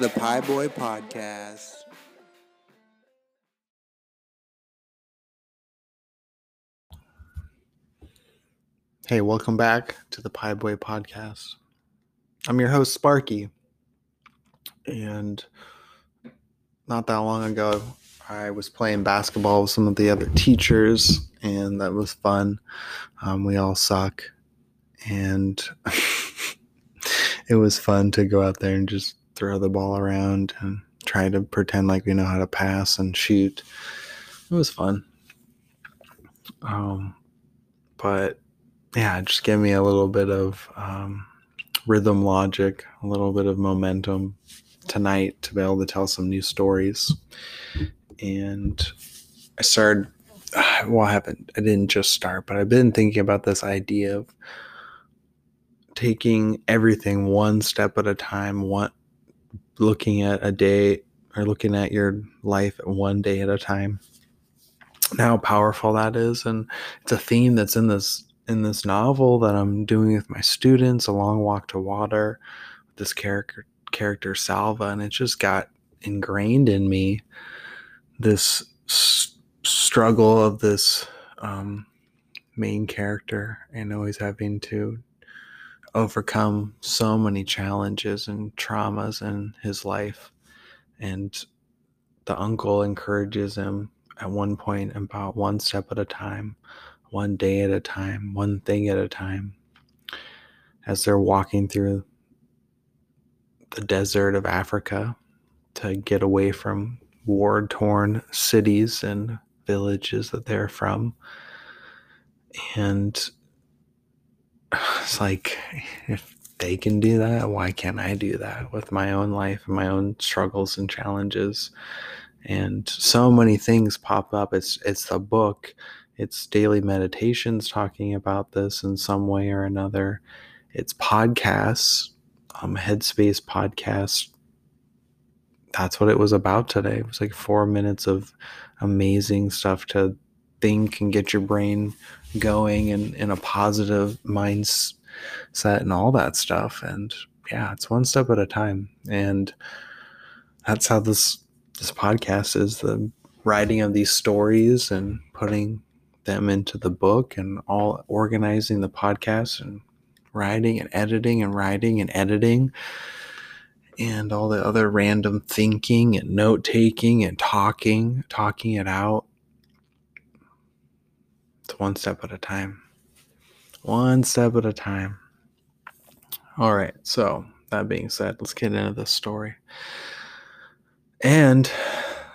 the Pie Boy Podcast. Hey, welcome back to the Pie Boy Podcast. I'm your host, Sparky. And not that long ago, I was playing basketball with some of the other teachers, and that was fun. Um, we all suck. And it was fun to go out there and just throw the ball around and try to pretend like we know how to pass and shoot. It was fun. Um, but yeah, just give me a little bit of um, rhythm logic, a little bit of momentum tonight to be able to tell some new stories. And I started, I haven't, I didn't just start, but I've been thinking about this idea of taking everything one step at a time, one looking at a day or looking at your life one day at a time. And how powerful that is. And it's a theme that's in this in this novel that I'm doing with my students, A Long Walk to Water, with this character character Salva, and it just got ingrained in me this s- struggle of this um, main character and always having to overcome so many challenges and traumas in his life. And the uncle encourages him at one point about one step at a time one day at a time, one thing at a time, as they're walking through the desert of Africa to get away from war torn cities and villages that they're from. And it's like, if they can do that, why can't I do that with my own life and my own struggles and challenges? And so many things pop up. It's it's the book it's daily meditations talking about this in some way or another. It's podcasts, um, Headspace podcast. That's what it was about today. It was like four minutes of amazing stuff to think can get your brain going and in a positive mindset and all that stuff. And yeah, it's one step at a time. And that's how this this podcast is the writing of these stories and putting them into the book and all organizing the podcast and writing and editing and writing and editing and all the other random thinking and note taking and talking, talking it out. It's one step at a time. One step at a time. All right. So, that being said, let's get into the story. And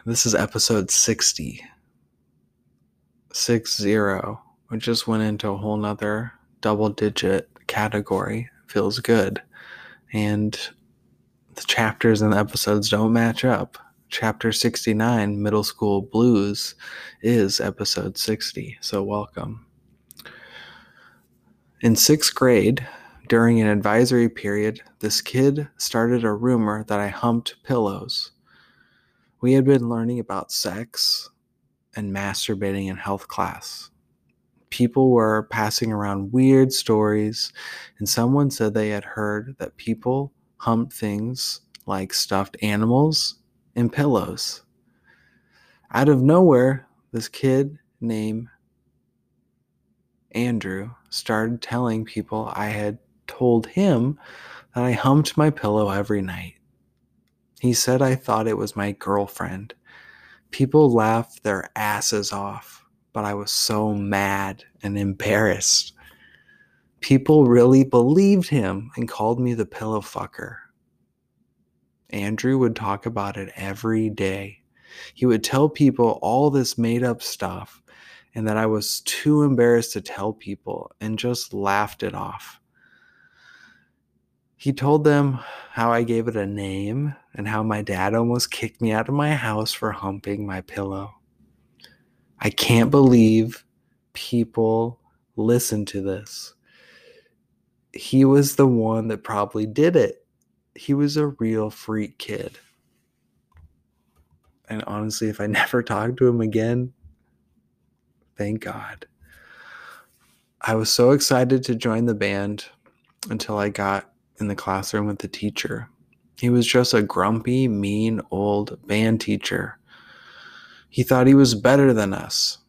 this is episode 60 six zero. We just went into a whole nother double digit category. Feels good. And the chapters and the episodes don't match up. Chapter 69, Middle School Blues, is episode 60. So, welcome. In sixth grade, during an advisory period, this kid started a rumor that I humped pillows. We had been learning about sex, and masturbating in health class. People were passing around weird stories, and someone said they had heard that people hump things like stuffed animals and pillows. Out of nowhere, this kid named Andrew started telling people I had told him that I humped my pillow every night. He said I thought it was my girlfriend People laughed their asses off, but I was so mad and embarrassed. People really believed him and called me the pillow fucker. Andrew would talk about it every day. He would tell people all this made up stuff and that I was too embarrassed to tell people and just laughed it off. He told them how I gave it a name and how my dad almost kicked me out of my house for humping my pillow. I can't believe people listen to this. He was the one that probably did it. He was a real freak kid. And honestly, if I never talked to him again, thank God. I was so excited to join the band until I got in the classroom with the teacher. He was just a grumpy, mean old band teacher. He thought he was better than us,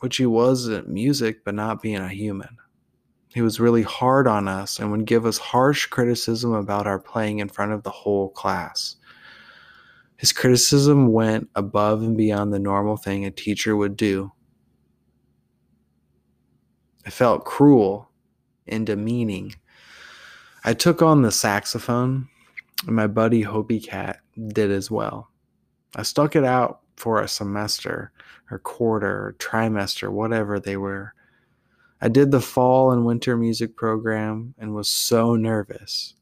which he was at music, but not being a human. He was really hard on us and would give us harsh criticism about our playing in front of the whole class. His criticism went above and beyond the normal thing a teacher would do. It felt cruel and demeaning. I took on the saxophone, and my buddy Hobie Cat did as well. I stuck it out for a semester or quarter or trimester, whatever they were. I did the fall and winter music program and was so nervous.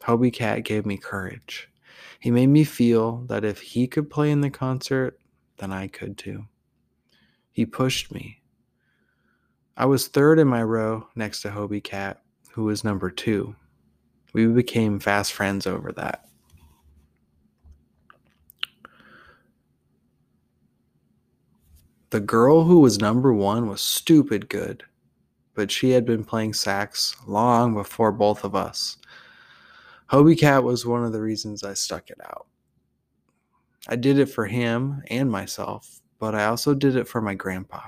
Hobie Cat gave me courage. He made me feel that if he could play in the concert, then I could too. He pushed me. I was third in my row next to Hobie Cat, who was number two. We became fast friends over that. The girl who was number one was stupid good, but she had been playing sax long before both of us. Hobie Cat was one of the reasons I stuck it out. I did it for him and myself, but I also did it for my grandpa.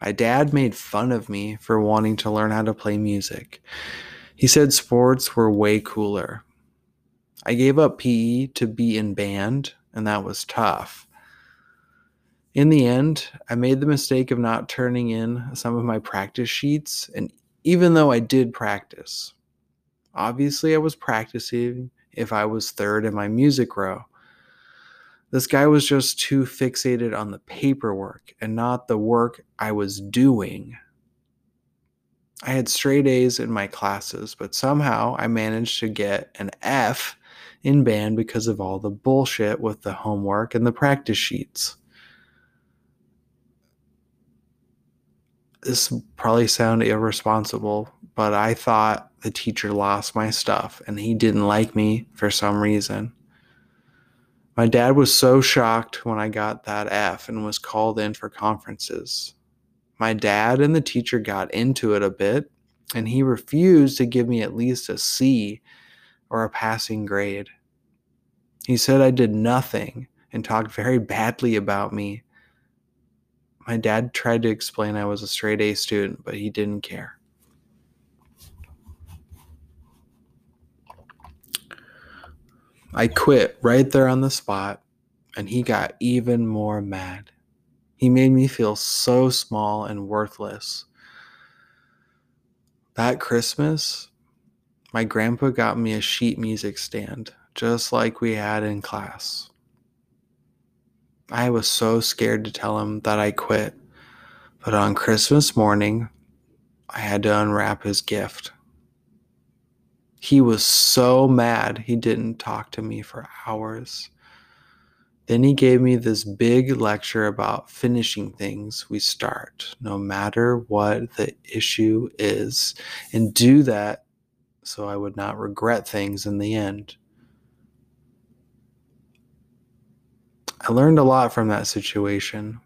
My dad made fun of me for wanting to learn how to play music. He said sports were way cooler. I gave up PE to be in band, and that was tough. In the end, I made the mistake of not turning in some of my practice sheets, and even though I did practice, obviously I was practicing if I was third in my music row. This guy was just too fixated on the paperwork and not the work I was doing. I had straight A's in my classes, but somehow I managed to get an F in band because of all the bullshit with the homework and the practice sheets. This probably sound irresponsible, but I thought the teacher lost my stuff and he didn't like me for some reason. My dad was so shocked when I got that F and was called in for conferences. My dad and the teacher got into it a bit, and he refused to give me at least a C or a passing grade. He said I did nothing and talked very badly about me. My dad tried to explain I was a straight A student, but he didn't care. I quit right there on the spot, and he got even more mad. He made me feel so small and worthless. That Christmas, my grandpa got me a sheet music stand, just like we had in class. I was so scared to tell him that I quit, but on Christmas morning, I had to unwrap his gift. He was so mad he didn't talk to me for hours. Then he gave me this big lecture about finishing things we start, no matter what the issue is, and do that so I would not regret things in the end. I learned a lot from that situation.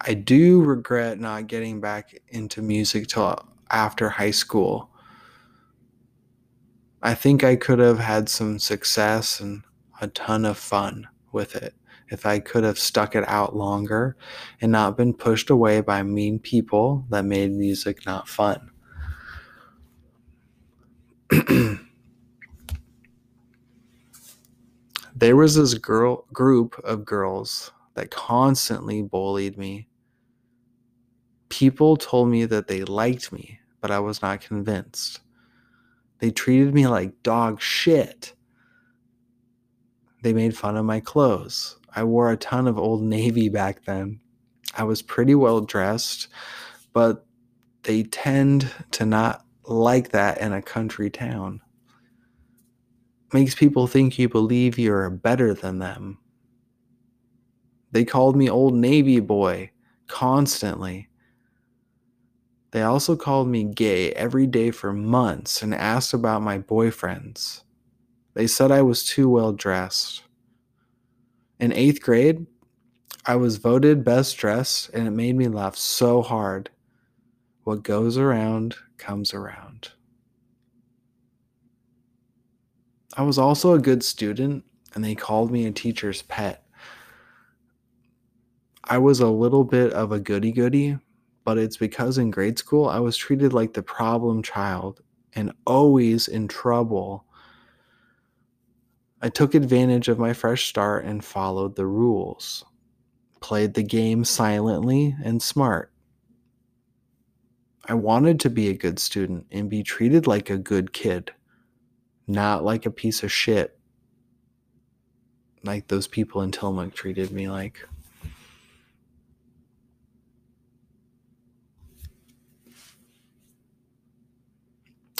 I do regret not getting back into music till after high school. I think I could have had some success and a ton of fun with it if I could have stuck it out longer and not been pushed away by mean people that made music not fun. there was this girl group of girls that constantly bullied me People told me that they liked me, but I was not convinced. They treated me like dog shit. They made fun of my clothes. I wore a ton of old navy back then. I was pretty well dressed, but they tend to not like that in a country town. Makes people think you believe you're better than them. They called me Old Navy Boy constantly. They also called me gay every day for months and asked about my boyfriends. They said I was too well dressed. In eighth grade, I was voted best dressed, and it made me laugh so hard. What goes around comes around. I was also a good student, and they called me a teacher's pet. I was a little bit of a goody goody, but it's because in grade school I was treated like the problem child and always in trouble. I took advantage of my fresh start and followed the rules, played the game silently and smart. I wanted to be a good student and be treated like a good kid, not like a piece of shit, like those people in Tillamook treated me like.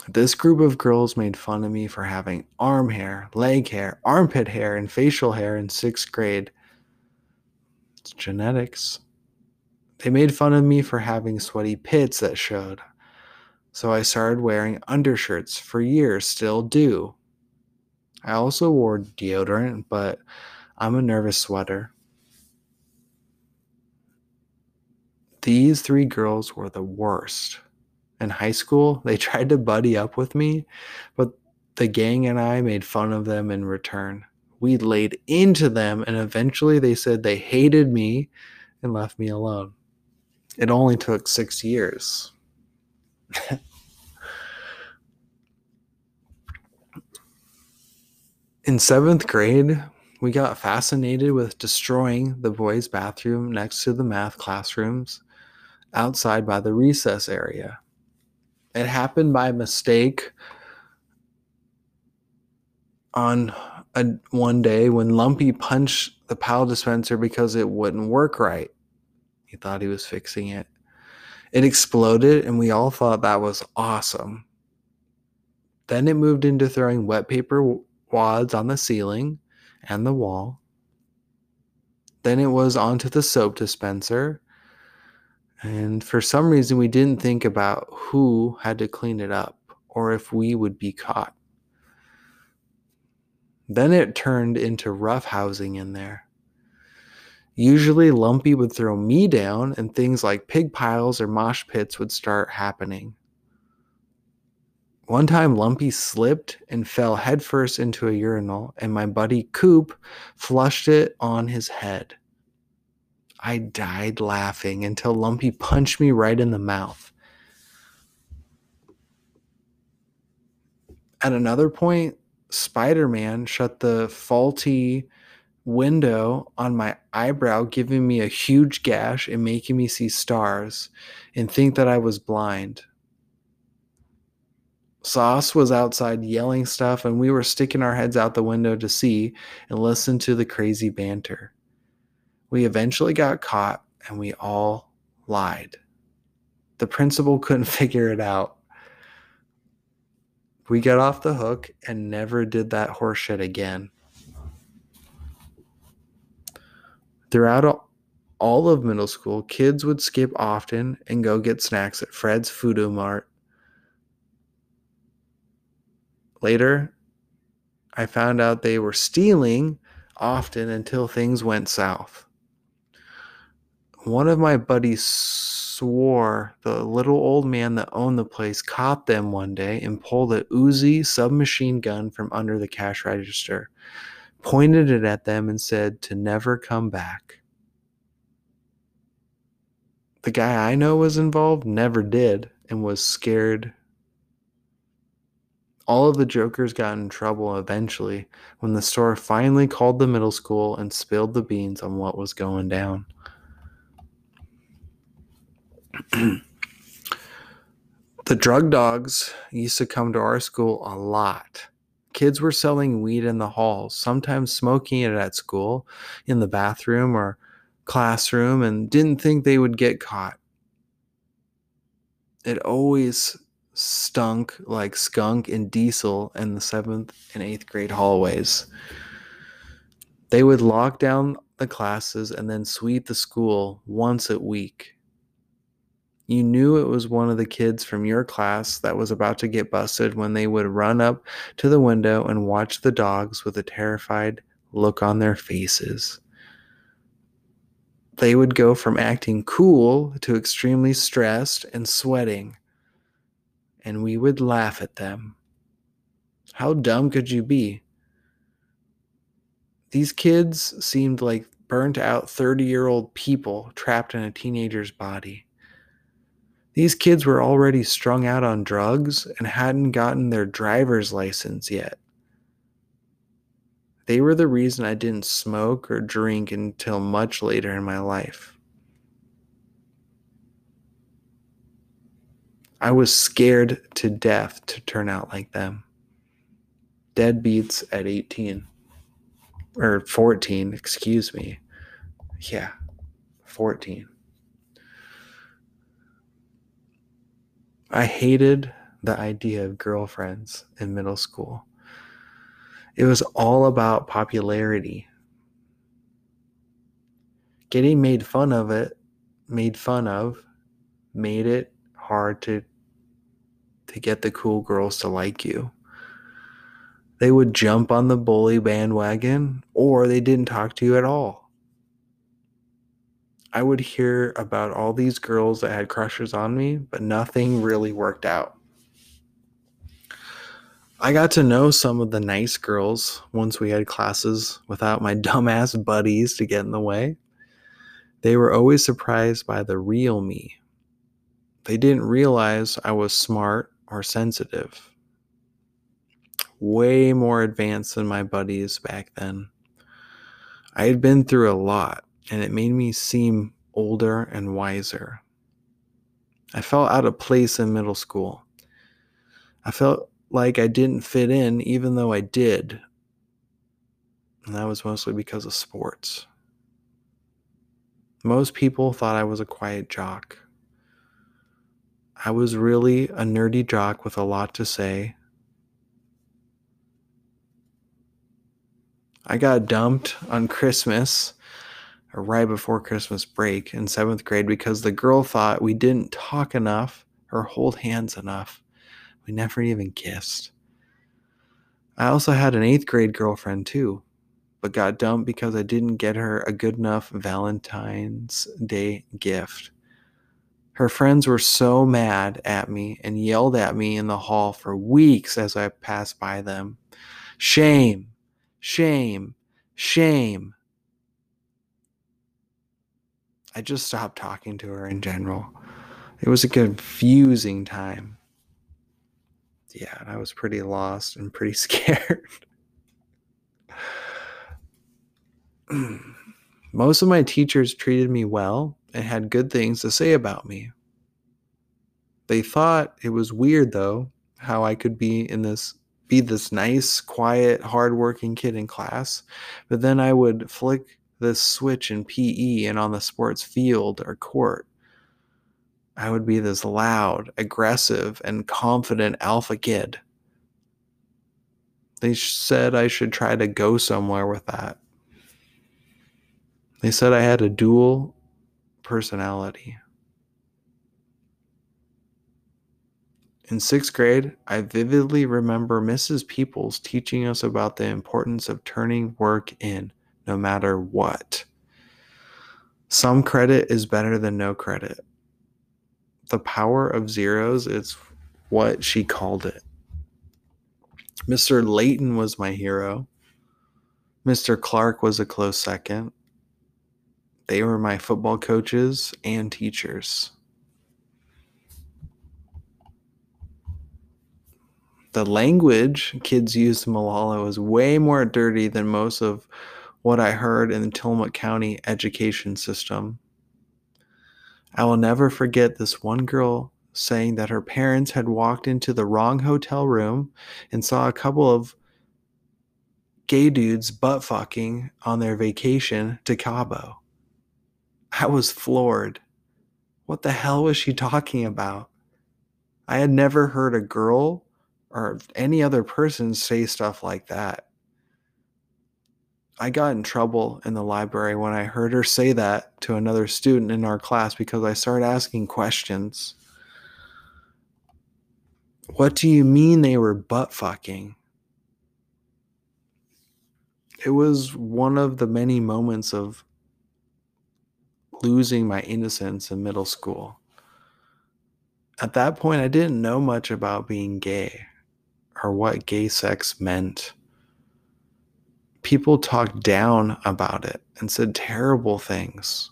This group of girls made fun of me for having arm hair, leg hair, armpit hair, and facial hair in sixth grade. It's genetics. They made fun of me for having sweaty pits that showed. So I started wearing undershirts for years, still do. I also wore deodorant, but I'm a nervous sweater. These three girls were the worst in high school. They tried to buddy up with me, but the gang and I made fun of them in return. We laid into them, and eventually they said they hated me and left me alone. It only took six years. in seventh grade, we got fascinated with destroying the boys' bathroom next to the math classrooms outside by the recess area. It happened by mistake on a, one day when Lumpy punched the pal dispenser because it wouldn't work right. He thought he was fixing it. It exploded, and we all thought that was awesome. Then it moved into throwing wet paper wads on the ceiling and the wall. Then it was onto the soap dispenser and for some reason, we didn't think about who had to clean it up or if we would be caught. Then it turned into rough housing in there. Usually, Lumpy would throw me down, and things like pig piles or mosh pits would start happening. One time, Lumpy slipped and fell headfirst into a urinal, and my buddy Coop flushed it on his head. I died laughing until Lumpy punched me right in the mouth. At another point, Spider Man shut the faulty window on my eyebrow, giving me a huge gash and making me see stars and think that I was blind. Sauce was outside yelling stuff, and we were sticking our heads out the window to see and listen to the crazy banter. We eventually got caught and we all lied. The principal couldn't figure it out. We got off the hook and never did that horseshit again. Throughout all of middle school, kids would skip often and go get snacks at Fred's Foodoo Mart. Later, I found out they were stealing often until things went south one of my buddies swore the little old man that owned the place caught them one day and pulled a Uzi submachine gun from under the cash register, pointed it at them, and said to never come back. The guy I know was involved never did and was scared. All of the jokers got in trouble eventually when the store finally called the middle school and spilled the beans on what was going down. the drug dogs used to come to our school a lot. Kids were selling weed in the halls, sometimes smoking it at school, in the bathroom or classroom, and didn't think they would get caught. It always stunk like skunk and diesel in the seventh and eighth grade hallways. They would lock down the classes and then sweep the school once a week. You knew it was one of the kids from your class that was about to get busted when they would run up to the window and watch the dogs with a terrified look on their faces. they would go from acting cool to extremely stressed and sweating. And we would laugh at them. How dumb could you be? These kids seemed like burnt out 30 year old people trapped in a teenager's body. These kids were already strung out on drugs and hadn't gotten their driver's license yet. They were the reason I didn't smoke or drink until much later in my life. I was scared to death to turn out like them. Deadbeats at 18 or 14, excuse me. Yeah, 14. I hated the idea of girlfriends in middle school. It was all about popularity. Getting made fun of it, made fun of, made it hard to to get the cool girls to like you. They would jump on the bully bandwagon or they didn't talk to you at all. I would hear about all these girls that had crushes on me, but nothing really worked out. I got to know some of the nice girls once we had classes without my dumbass buddies to get in the way. They were always surprised by the real me. They didn't realize I was smart or sensitive. Way more advanced than my buddies back then. I had been through a lot, and it made me seem older and wiser. I felt out of place in middle school. I felt like I didn't fit in, even though I did. And that was mostly because of sports. Most people thought I was a quiet jock. I was really a nerdy jock with a lot to say. I got dumped on Christmas, or right before Christmas break in seventh grade, because the girl thought we didn't talk enough or hold hands enough. We never even kissed. I also had an eighth grade girlfriend too, but got dumped because I didn't get her a good enough Valentine's Day gift. Her friends were so mad at me and yelled at me in the hall for weeks as I passed by them. Shame, shame, shame. I just stopped talking to her in general. It was a confusing time yeah, I was pretty lost and pretty scared. Most of my teachers treated me well and had good things to say about me. They thought it was weird though how I could be in this be this nice, quiet, hardworking kid in class, but then I would flick this switch in PE and on the sports field or court I would be this loud, aggressive, and confident alpha kid. They said I should try to go somewhere with that. They said I had a dual personality. In sixth grade, I vividly remember Mrs. Peoples teaching us about the importance of turning work in no matter what. Some credit is better than no credit the power of zeros is what she called it. Mr. Layton was my hero. Mr. Clark was a close second. They were my football coaches and teachers. The language kids used in Molalla was way more dirty than most of what I heard in the Tillamook County education system. I will never forget this one girl saying that her parents had walked into the wrong hotel room and saw a couple of gay dudes butt fucking on their vacation to Cabo. I was floored. What the hell was she talking about? I had never heard a girl or any other person say stuff like that. I got in trouble in the library when I heard her say that to another student in our class because I started asking questions. What do you mean they were butt fucking? It was one of the many moments of losing my innocence in middle school. At that point, I didn't know much about being gay or what gay sex meant. People talked down about it and said terrible things.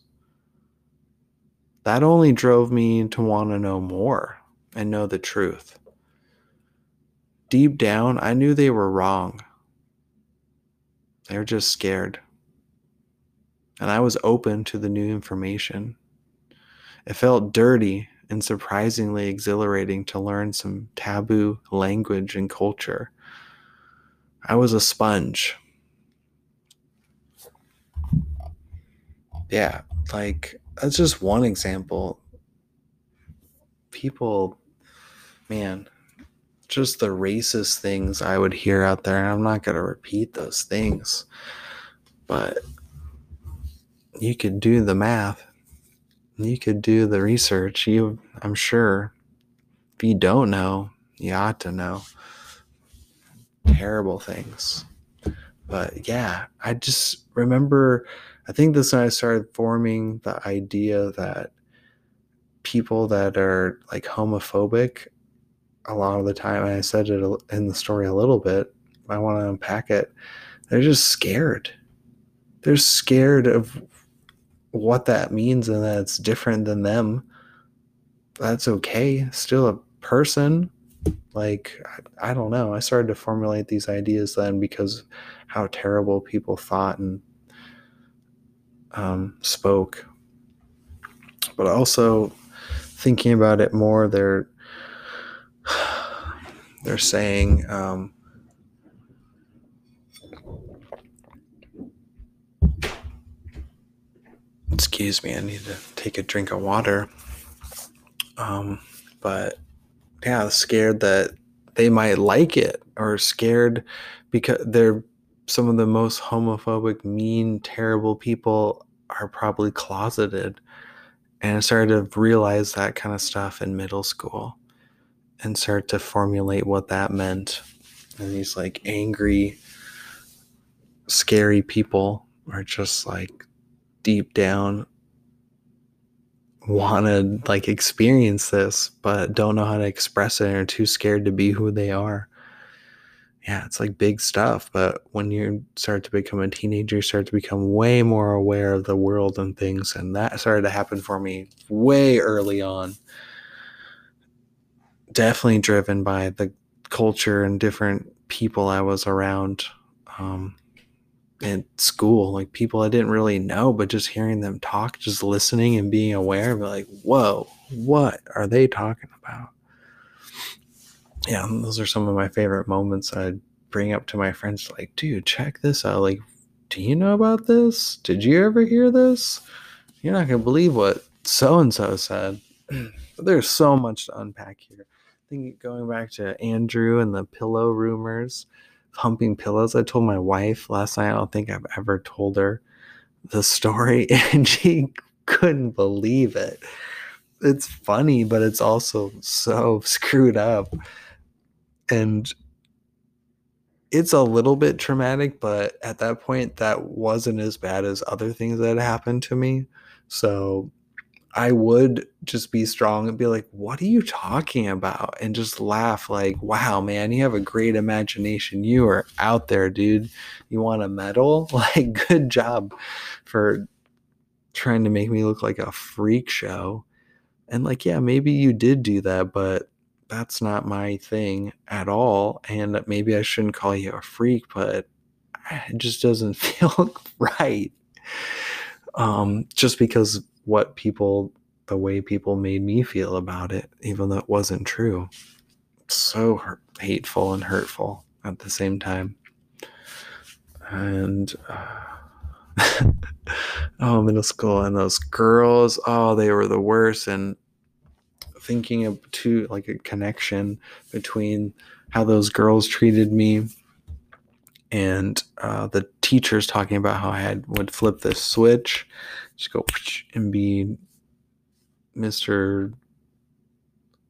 That only drove me to want to know more and know the truth. Deep down, I knew they were wrong. They were just scared. And I was open to the new information. It felt dirty and surprisingly exhilarating to learn some taboo language and culture. I was a sponge. Yeah, like that's just one example. People, man, just the racist things I would hear out there. And I'm not going to repeat those things, but you could do the math. You could do the research. You, I'm sure, if you don't know, you ought to know terrible things. But yeah, I just remember, I think this when I started forming the idea that people that are like homophobic a lot of the time, I said it in the story a little bit, I want to unpack it. They're just scared. They're scared of what that means and that it's different than them. That's okay. Still a person. Like, I, I don't know. I started to formulate these ideas then because how terrible people thought and um, spoke. But also thinking about it more, they're they're saying um, excuse me i need to take a drink of water um, but yeah scared that they might like it or scared because they're some of the most homophobic mean terrible people are probably closeted and i started to realize that kind of stuff in middle school and start to formulate what that meant. And these like angry, scary people are just like deep down want to like experience this, but don't know how to express it and are too scared to be who they are. Yeah, it's like big stuff. But when you start to become a teenager, you start to become way more aware of the world and things. And that started to happen for me way early on definitely driven by the culture and different people I was around um, at school, like people I didn't really know, but just hearing them talk, just listening and being aware of like, whoa, what are they talking about? Yeah, those are some of my favorite moments I'd bring up to my friends, like, dude, check this out. Like, do you know about this? Did you ever hear this? You're not gonna believe what so and so said. there's so much to unpack here I think going back to Andrew and the pillow rumors, humping pillows. I told my wife last night. I don't think I've ever told her the story, and she couldn't believe it. It's funny, but it's also so screwed up. And it's a little bit traumatic, but at that point, that wasn't as bad as other things that happened to me. So I would just be strong and be like, What are you talking about? And just laugh, like, Wow, man, you have a great imagination. You are out there, dude. You want a medal? Like, good job for trying to make me look like a freak show. And, like, yeah, maybe you did do that, but that's not my thing at all. And maybe I shouldn't call you a freak, but it just doesn't feel right. Um, just because what people the way people made me feel about it even though it wasn't true so hurt, hateful and hurtful at the same time and uh, oh middle school and those girls oh they were the worst and thinking of to like a connection between how those girls treated me and uh, the teachers talking about how I had would flip this switch just go and be Mr.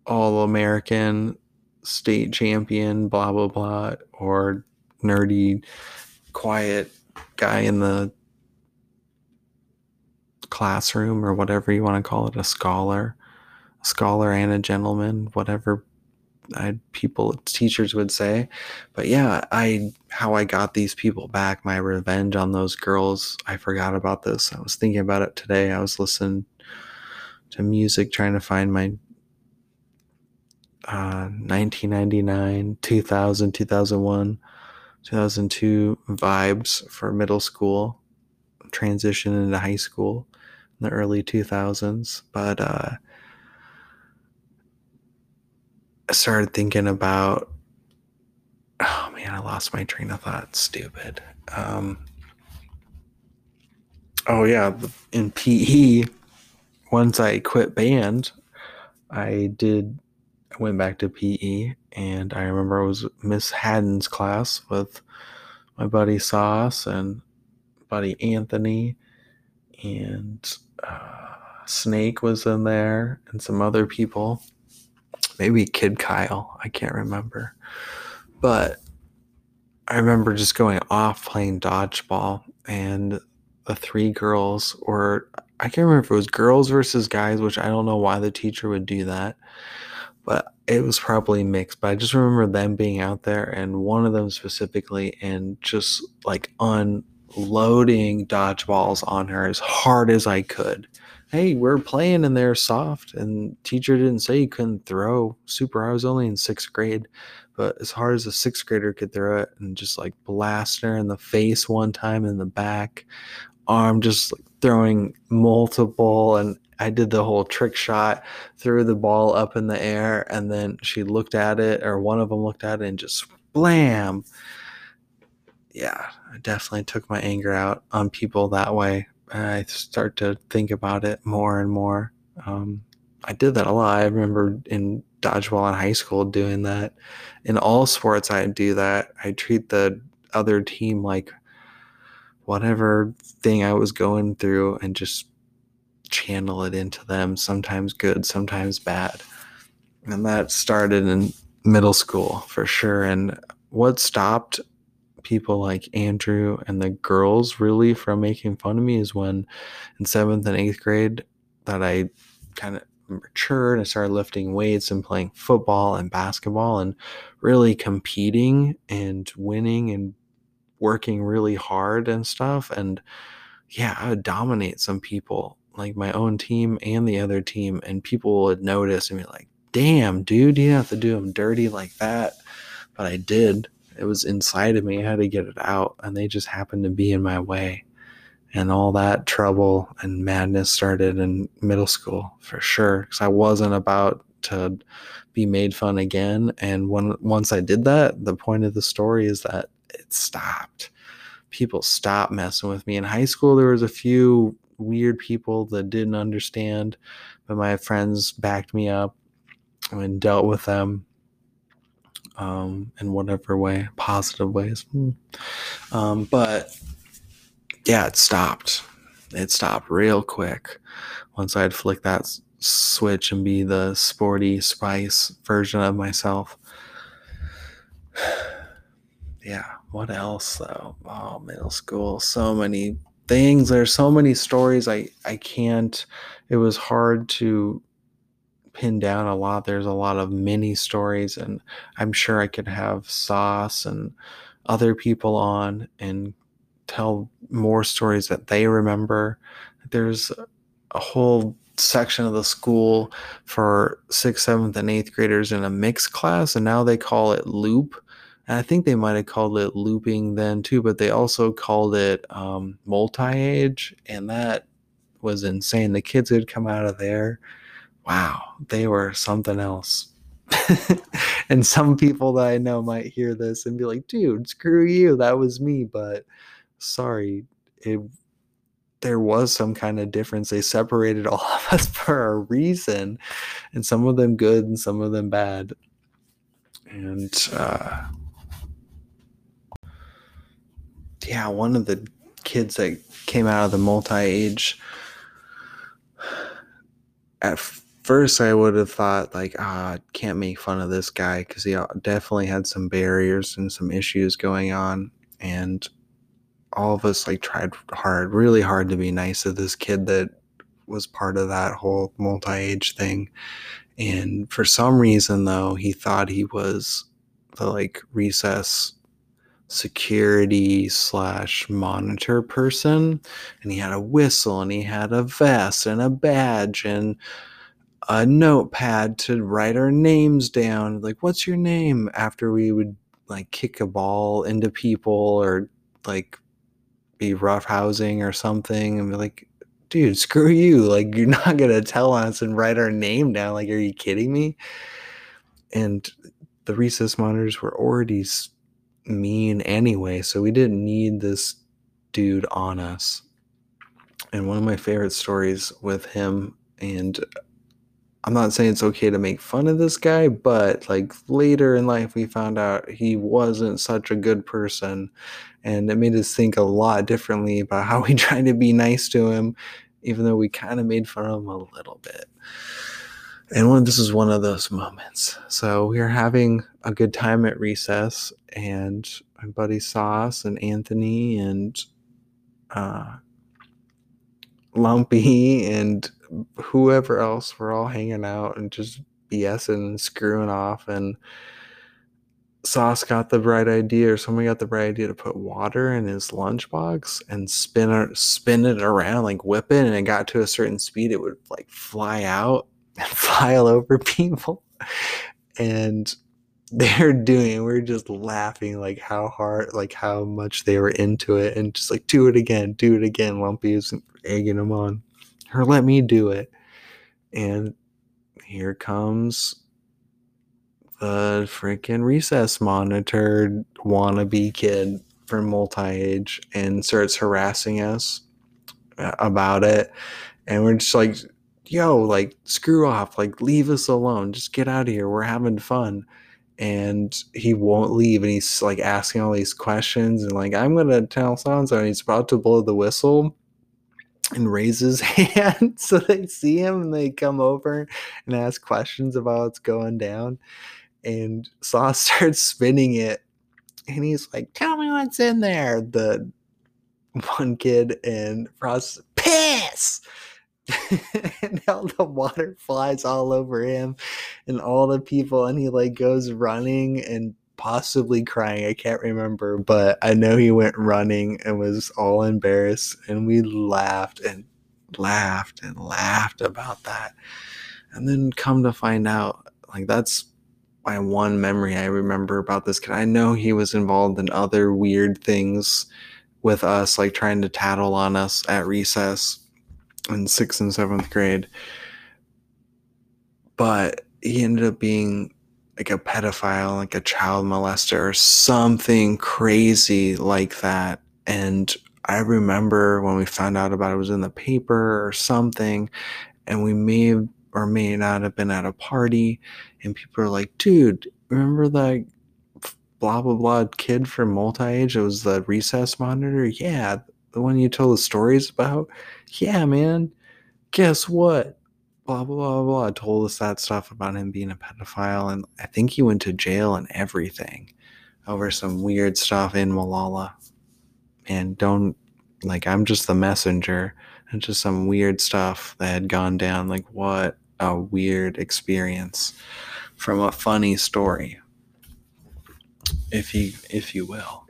All American, state champion, blah, blah, blah, or nerdy, quiet guy in the classroom or whatever you want to call it a scholar scholar and a gentleman whatever I, people teachers would say. But yeah i how i got these people back my revenge on those girls i forgot about this. I was thinking about it today. I was listening to music trying to find my uh, 1999 2000 2001 2002 vibes for middle school transition into high school in the early 2000s but uh I started thinking about oh man, I lost my train of thought. Stupid. Um oh yeah, in PE, once I quit band, I did I went back to PE and I remember it was Miss Haddon's class with my buddy Sauce and buddy Anthony and uh, Snake was in there and some other people maybe Kid Kyle. I can't remember. But I remember just going off playing dodgeball and the three girls or I can't remember if it was girls versus guys, which I don't know why the teacher would do that. But it was probably mixed. But I just remember them being out there and one of them specifically and just like unloading dodgeballs on her as hard as I could hey, we're playing and they're soft. And teacher didn't say you couldn't throw super. I was only in sixth grade, but as hard as a sixth grader could throw it and just like blast her in the face one time in the back, arm just like throwing multiple. And I did the whole trick shot, threw the ball up in the air, and then she looked at it, or one of them looked at it and just blam. Yeah, I definitely took my anger out on people that way. I start to think about it more and more. Um, I did that a lot. I remember in dodgeball in high school doing that. In all sports, I do that. I treat the other team like whatever thing I was going through and just channel it into them, sometimes good, sometimes bad. And that started in middle school for sure. And what stopped people like Andrew and the girls really from making fun of me is when in seventh and eighth grade that I kind of matured and started lifting weights and playing football and basketball and really competing and winning and working really hard and stuff. And yeah, I would dominate some people, like my own team and the other team, and people would notice and be like, damn, dude, you have to do them dirty like that. But I did it was inside of me. I had to get it out, and they just happened to be in my way. And all that trouble and madness started in middle school for sure. Because I wasn't about to be made fun again. And when once I did that, the point of the story is that it stopped. People stopped messing with me. In high school, there was a few weird people that didn't understand, but my friends backed me up and dealt with them um, in whatever way, positive ways. Hmm. Um, but yeah, it stopped. It stopped real quick once I'd flick that switch and be the sporty spice version of myself. yeah, what else though? Oh, middle school, so many things. There's so many stories I I can't. It was hard to pin down a lot. There's a lot of mini stories, and I'm sure I could have Sauce and other people on and tell more stories that they remember. There's a whole section of the school for sixth, seventh, and eighth graders in a mixed class, and now they call it loop. And I think they might have called it looping then too, but they also called it um, multi age, and that was insane. The kids would come out of there wow, they were something else. and some people that I know might hear this and be like, dude, screw you. That was me. But sorry, it there was some kind of difference. They separated all of us for a reason, and some of them good and some of them bad. And uh, yeah, one of the kids that came out of the multi age at first I would have thought like, ah, can't make fun of this guy because he definitely had some barriers and some issues going on, and all of us like tried hard, really hard to be nice to this kid that was part of that whole multi-age thing. And for some reason though, he thought he was the like recess security slash monitor person and he had a whistle and he had a vest and a badge and a notepad to write our names down like what's your name? after we would like kick a ball into people or like be rough housing or something and be like dude screw you. Like you're not gonna tell us and write our name down. Like are you kidding me? And the recess monitors were already mean anyway, so we didn't need this dude on us. And one of my favorite stories with him, and I'm not saying it's okay to make fun of this guy, but like later in life, we found out he wasn't such a good person. And it made us think a lot differently about how we tried to be nice to him, even though we kind of made fun of him a little bit. And one, this is one of those moments. So we are having a good time at recess, and my buddy Sauce and Anthony and uh, Lumpy and whoever else were all hanging out and just BSing and screwing off. And Sauce got the bright idea, or somebody got the bright idea to put water in his lunchbox and spin it, spin it around, like whip it, and it got to a certain speed, it would like fly out and all over people. And they're doing we're just laughing like how hard like how much they were into it and just like do it again do it again lumpy is egging them on or let me do it. And here comes the freaking recess monitor wannabe kid from multi-age and starts harassing us uh, about it. And we're just like yo like screw off. Like leave us alone. Just get out of here. We're having fun. And he won't leave and he's like asking all these questions and like i'm gonna tell so and he's about to blow the whistle and raise his hand so they see him and they come over and ask questions about what's going down. And saw starts spinning it. And he's like tell me what's in there. The one kid and frost piss! And how the water flies all over him and all the people. And he like goes running and possibly crying i can't remember but i know he went running and was all embarrassed and we laughed and laughed and laughed about that and then come to find out like that's my one memory i remember about this kid i know he was involved in other weird things with us like trying to tattle on us at recess in sixth and seventh grade. But he ended up being like a pedophile, like a child molester, or something crazy like that. And I remember when we found out about it, it was in the paper or something, and we may or may not have been at a party, and people are like, dude, remember that blah blah blah kid from multi age? It was the recess monitor. Yeah, the one you told the stories about? Yeah, man. Guess what? Blah, blah, blah, blah. Told us that stuff about him being a pedophile. And I think he went to jail and everything over some weird stuff in Molalla. And don't, like, I'm just the messenger. And just some weird stuff that had gone down. Like, what a weird experience from a funny story, if you if you will.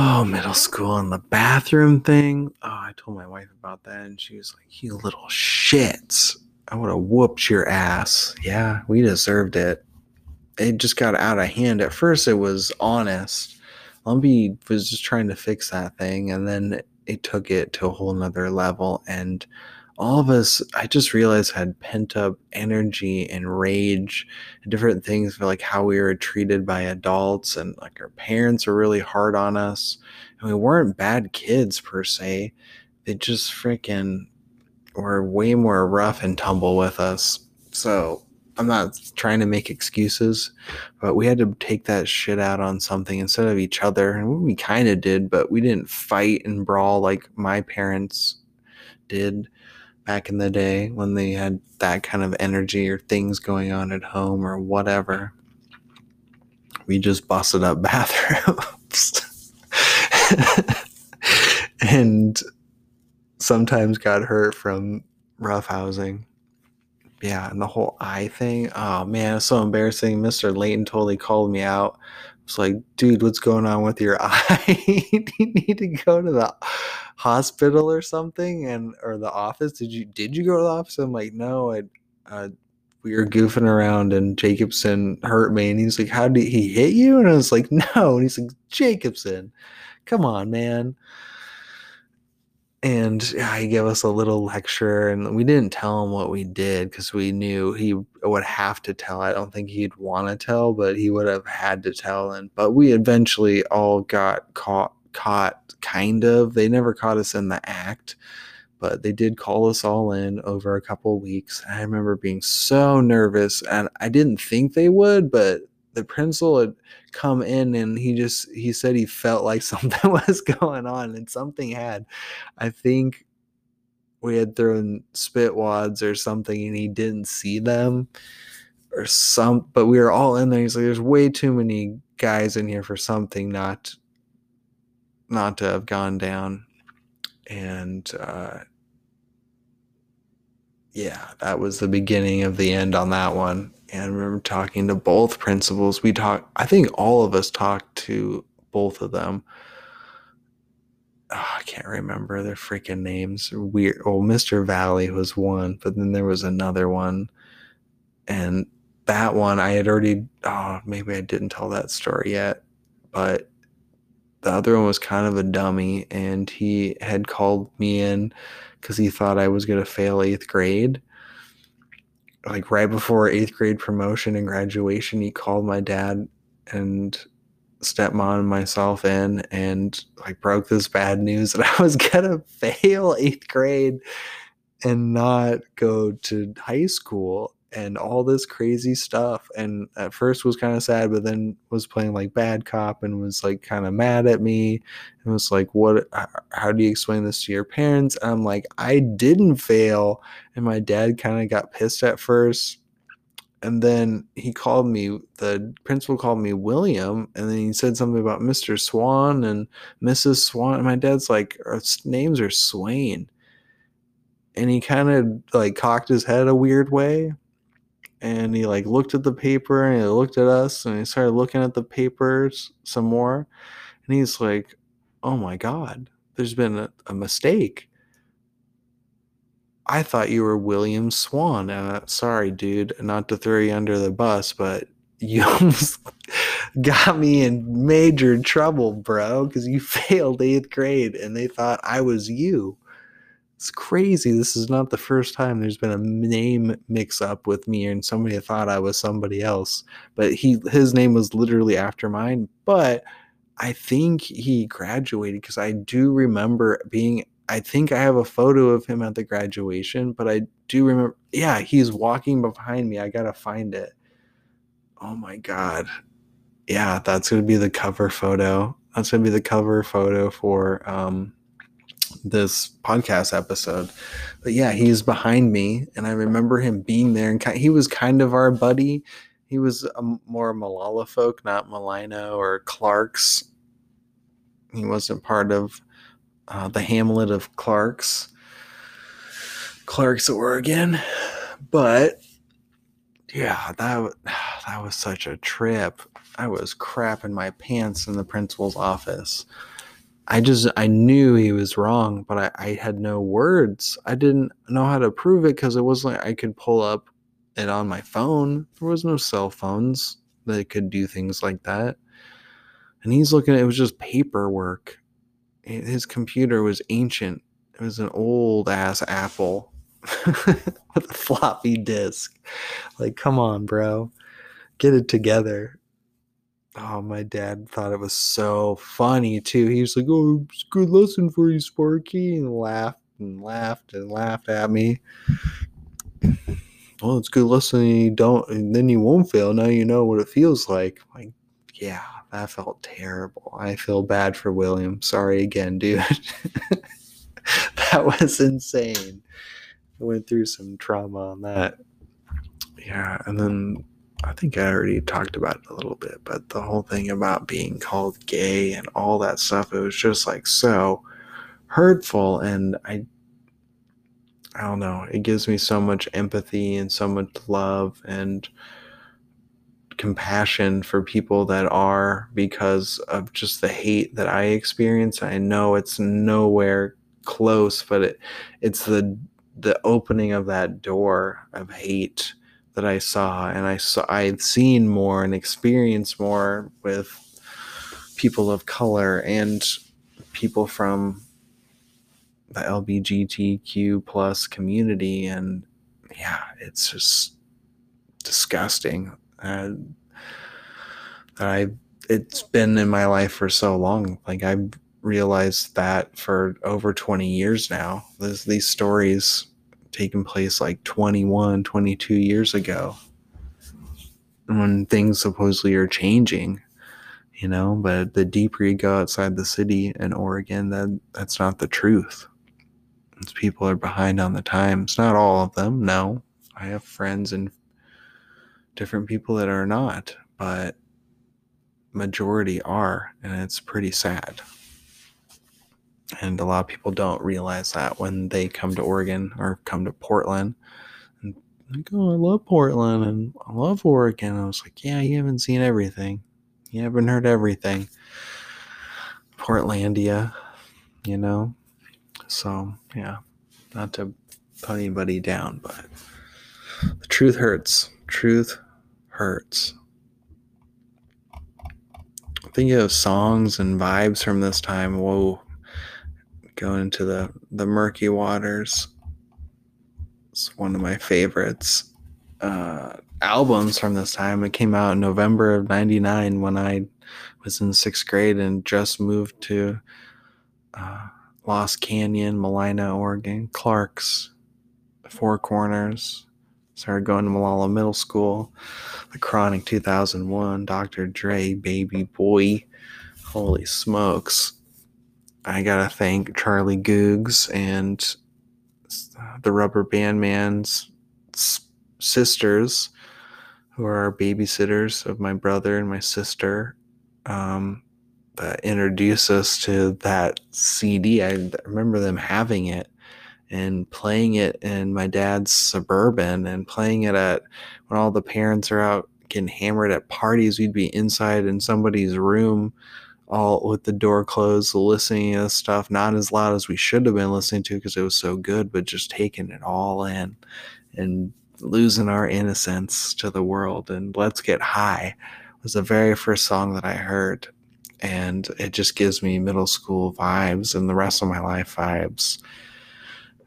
Oh, middle school and the bathroom thing. Oh, I told my wife about that, and she was like, "You little shits! I would have whooped your ass." Yeah, we deserved it. It just got out of hand. At first, it was honest. Lumpy was just trying to fix that thing, and then it took it to a whole nother level. And all of us, I just realized, had pent up energy and rage and different things for like how we were treated by adults and like our parents were really hard on us. And we weren't bad kids per se. They just freaking were way more rough and tumble with us. So I'm not trying to make excuses, but we had to take that shit out on something instead of each other. And we kind of did, but we didn't fight and brawl like my parents did back in the day when they had that kind of energy or things going on at home or whatever. We just busted up bathrooms. and sometimes got hurt from roughhousing. Yeah, and the whole eye thing. Oh man, it's so embarrassing. Mr. Layton totally called me out. It's like, dude, what's going on with your eye? Do you need to go to the hospital or something and or the office? Did you did you go to the office? I'm like, no, I uh, we were goofing around and Jacobson hurt me. And he's like, How did he hit you? And I was like, No. And he's like, Jacobson, come on, man and he gave us a little lecture and we didn't tell him what we did because we knew he would have to tell. I don't think he'd want to tell but he would have had to tell and but we eventually all got caught caught kind of. They never caught us in the act but they did call us all in over a couple weeks. I remember being so nervous and i didn't think they would but the principal had come in and he just he said he felt like something was going on and something had i think we had thrown spit wads or something and he didn't see them or some but we were all in there. He's like there's way too many guys in here for something not not to have gone down. And uh yeah that was the beginning of the end on that one and I remember talking to both principals. We talked, I think all of us talked to both of them. Oh, I can't remember their freaking names. Weird. Oh, Mr. Valley was one, but then there was another one. And that one I had already, oh, maybe I didn't tell that story yet, but the other one was kind of a dummy and he had called me in because he thought I was going to fail eighth grade like right before eighth grade promotion and graduation, he called my dad and stepmom and myself in and like broke this bad news that I was gonna fail eighth grade and not go to high school and all this crazy stuff. And at first was kind of sad, but then was playing like bad cop and was like kind of mad at me and was like, "What? How do you explain this to your parents?" And I'm like, "I didn't fail." And my dad kind of got pissed at first. And then he called me, the principal called me William, and then he said something about Mr. Swan and Mrs. Swan. And my dad's like, Our names are Swain. And he kind of like cocked his head a weird way and he like looked at the paper and he looked at us and he started looking at the papers some more. And he's like oh my god there's been a, a mistake. I thought you were william swan and uh, sorry dude not to throw you under the bus but you got me in major trouble bro because you failed eighth grade and they thought i was you it's crazy. This is not the first time there's been a name mix up with me and somebody thought I was somebody else. But he his name was literally after mine. But I think he graduated because I do remember being I think I have a photo of him at the graduation, but I do remember yeah, he's walking behind me. I gotta find it. Oh my god. Yeah, that's gonna be the cover photo. That's gonna be the cover photo for um this podcast episode. But yeah, he's behind me, and I remember him being there, and he was kind of our buddy. He was a more Molalla folk, not Mulino or Clarkes. He wasn't part of uh, the hamlet of Clarkes, Clarkes, Oregon. But yeah, that that was such a trip. I was crapping my pants in the principal's office. I just I knew he was wrong, but I, I had no words. I didn't know how to prove it because it wasn't like I could pull up it on my phone. There was no cell phones that could do things like that. And he's looking it was just paperwork. His computer was ancient. It was an old ass Apple with a floppy disk. Like, come on, bro. Get it together oh, my dad thought it was so funny too. He was like, "Oh, it's a good lesson for you, Sparky," and laughed and laughed and laughed at me. Well, it's a good lesson. You don't, and then you won't fail. Now you know what it feels like. Like, yeah, that felt terrible. I feel bad for William. Sorry again, dude. that was insane. I went through some trauma on that. Yeah, and then I think I already talked about it a little bit, but the whole thing about being called gay and all that stuff, it was just like so hurtful. And I I don't know, it gives me so much empathy and so much love and compassion for people that are because of just the hate that I experience. I know it's nowhere close, but it it's the the opening of that door of hate that I saw and I saw I've seen more and experienced more with people of color and people from the LBGTQ plus community and yeah, it's just disgusting. Uh, I it's been in my life for so long. Like I've realized that for over 20 years now. These stories taking place like 21, 22 years ago when things supposedly are changing, you know, but the deeper you go outside the city in Oregon, that that's not the truth. It's people are behind on the times. Not all of them, no. I have friends and different people that are not, but majority are, and it's pretty sad. And a lot of people don't realize that when they come to Oregon or come to Portland. And like, oh, I love Portland and I love Oregon. I was like, yeah, you haven't seen everything. You haven't heard everything. Portlandia, you know? So, yeah, not to put anybody down, but the truth hurts. Truth hurts. Thinking of songs and vibes from this time. Whoa, going into the the murky waters. It's one of my favorites uh, albums from this time. It came out in November of '99 when I was in sixth grade and just moved to uh, Lost Canyon, Mulino, Oregon, Clarkes, Four Corners. Started going to Molalla Middle School. The Chronic 2001, Dr. Dre, Baby Boy. Holy smokes. I gotta thank Charlie Googs and the Rubber Band Man's sisters, who are babysitters of my brother and my sister, um, that introduced us to that CD. I remember them having it and playing it in my dad's suburban and playing it at when all the parents are out getting hammered at parties. We'd be inside in somebody's room all with the door closed, listening to stuff, not as loud as we should have been listening to because it was so good, but just taking it all in and losing our innocence to the world. And Let's Get High was the very first song that I heard. And it just gives me middle school vibes and the rest of my life vibes.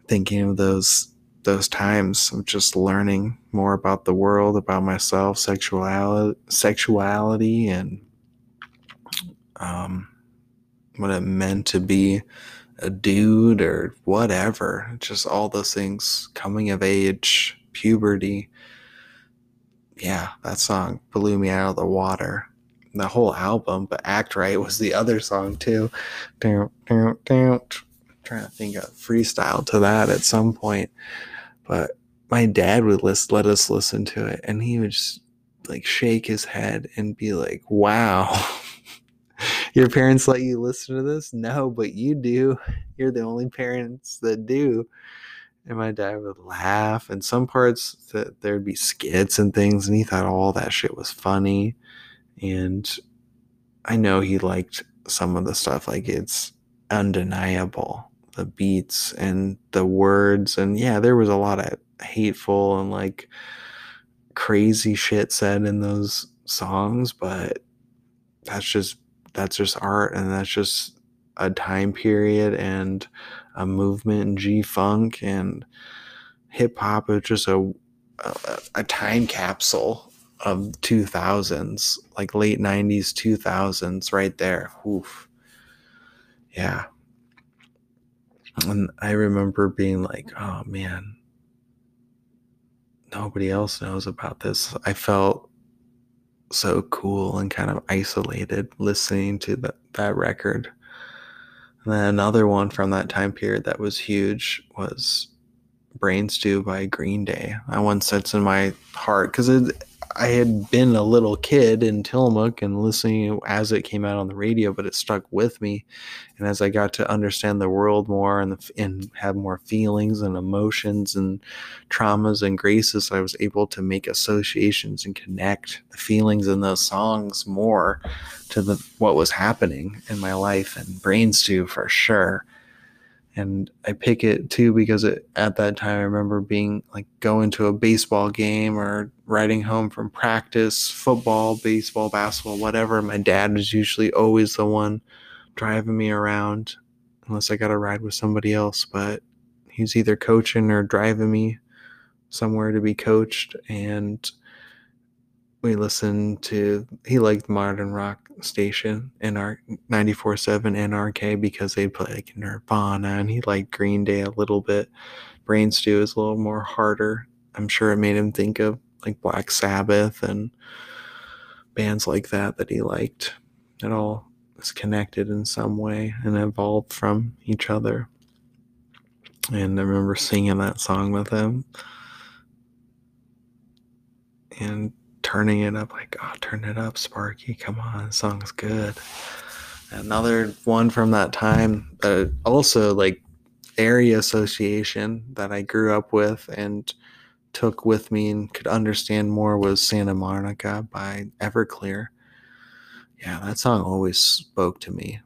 Thinking of those those times of just learning more about the world, about myself, sexuality, sexuality, and um, what it meant to be a dude or whatever. Just all those things, coming of age, puberty. Yeah, that song blew me out of the water. The whole album, but Act Right was the other song too. Down, down, down. Trying to think of freestyle to that at some point. But my dad would list, let us listen to it, and he would just like shake his head and be like, wow. your parents let you listen to this? No, but you do. You're the only parents that do. And my dad would laugh, and some parts that there'd be skits and things, and he thought all that shit was funny. And I know he liked some of the stuff, like it's undeniable the beats and the words. And yeah, there was a lot of hateful and like crazy shit said in those songs, but that's just that's just art and that's just a time period and a movement and G funk and hip hop is just a, a, a time capsule of 2000s like late 90s 2000s right there. Oof. yeah. And I remember being like oh man. Nobody else knows about this. I felt so cool and kind of isolated listening to the, that record. And then another one from that time period that was huge was Brain Stew by Green Day. That one sits in my heart because I had been a little kid in Tillamook and listening as it came out on the radio, but it stuck with me. And as I got to understand the world more and the, and have more feelings and emotions and traumas and graces, I was able to make associations and connect the feelings in those songs more to the what was happening in my life and Brain Stew for sure and I pick it too because it, at that time I remember being like going to a baseball game or riding home from practice, football, baseball, basketball, whatever. My dad was usually always the one driving me around, unless I got to ride with somebody else. But he's either coaching or driving me somewhere to be coached, and we listened to he liked modern rock station in our 94.7 NRK because they play like Nirvana and he liked Green Day a little bit. Brain Stew is a little more harder. I'm sure it made him think of like Black Sabbath and bands like that that he liked. It all is connected in some way and evolved from each other. And I remember singing that song with him. And turning it up like oh turn it up sparky come on song's good. Another one from that time uh, also like area association that i grew up with and took with me and could understand more was santa monica by everclear. Yeah that song always spoke to me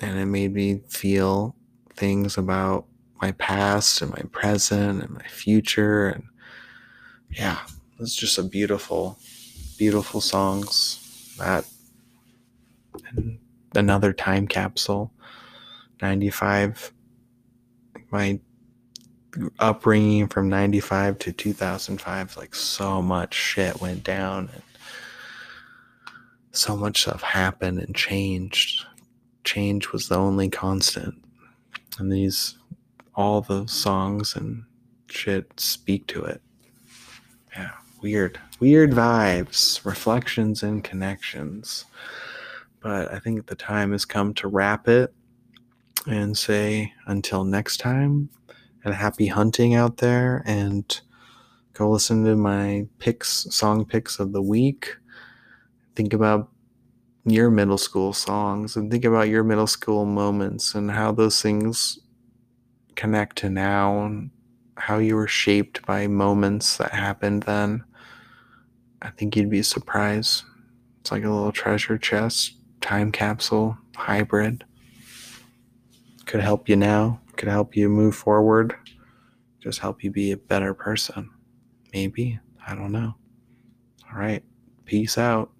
and it made me feel things about my past and my present and my future and yeah it's just a beautiful, beautiful songs. That and another time capsule. 95. My upbringing from 95 to 2005, like so much shit went down and so much stuff happened and changed. Change was the only constant. And these, all the songs and shit speak to it. Weird, weird vibes, reflections and connections. But I think the time has come to wrap it and say until next time and happy hunting out there and go listen to my picks song picks of the week. Think about your middle school songs and think about your middle school moments and how those things connect to now and how you were shaped by moments that happened then I think you'd be surprised. It's like a little treasure chest, time capsule, hybrid. Could help you now, could help you move forward, just help you be a better person. Maybe. I don't know. All right. Peace out.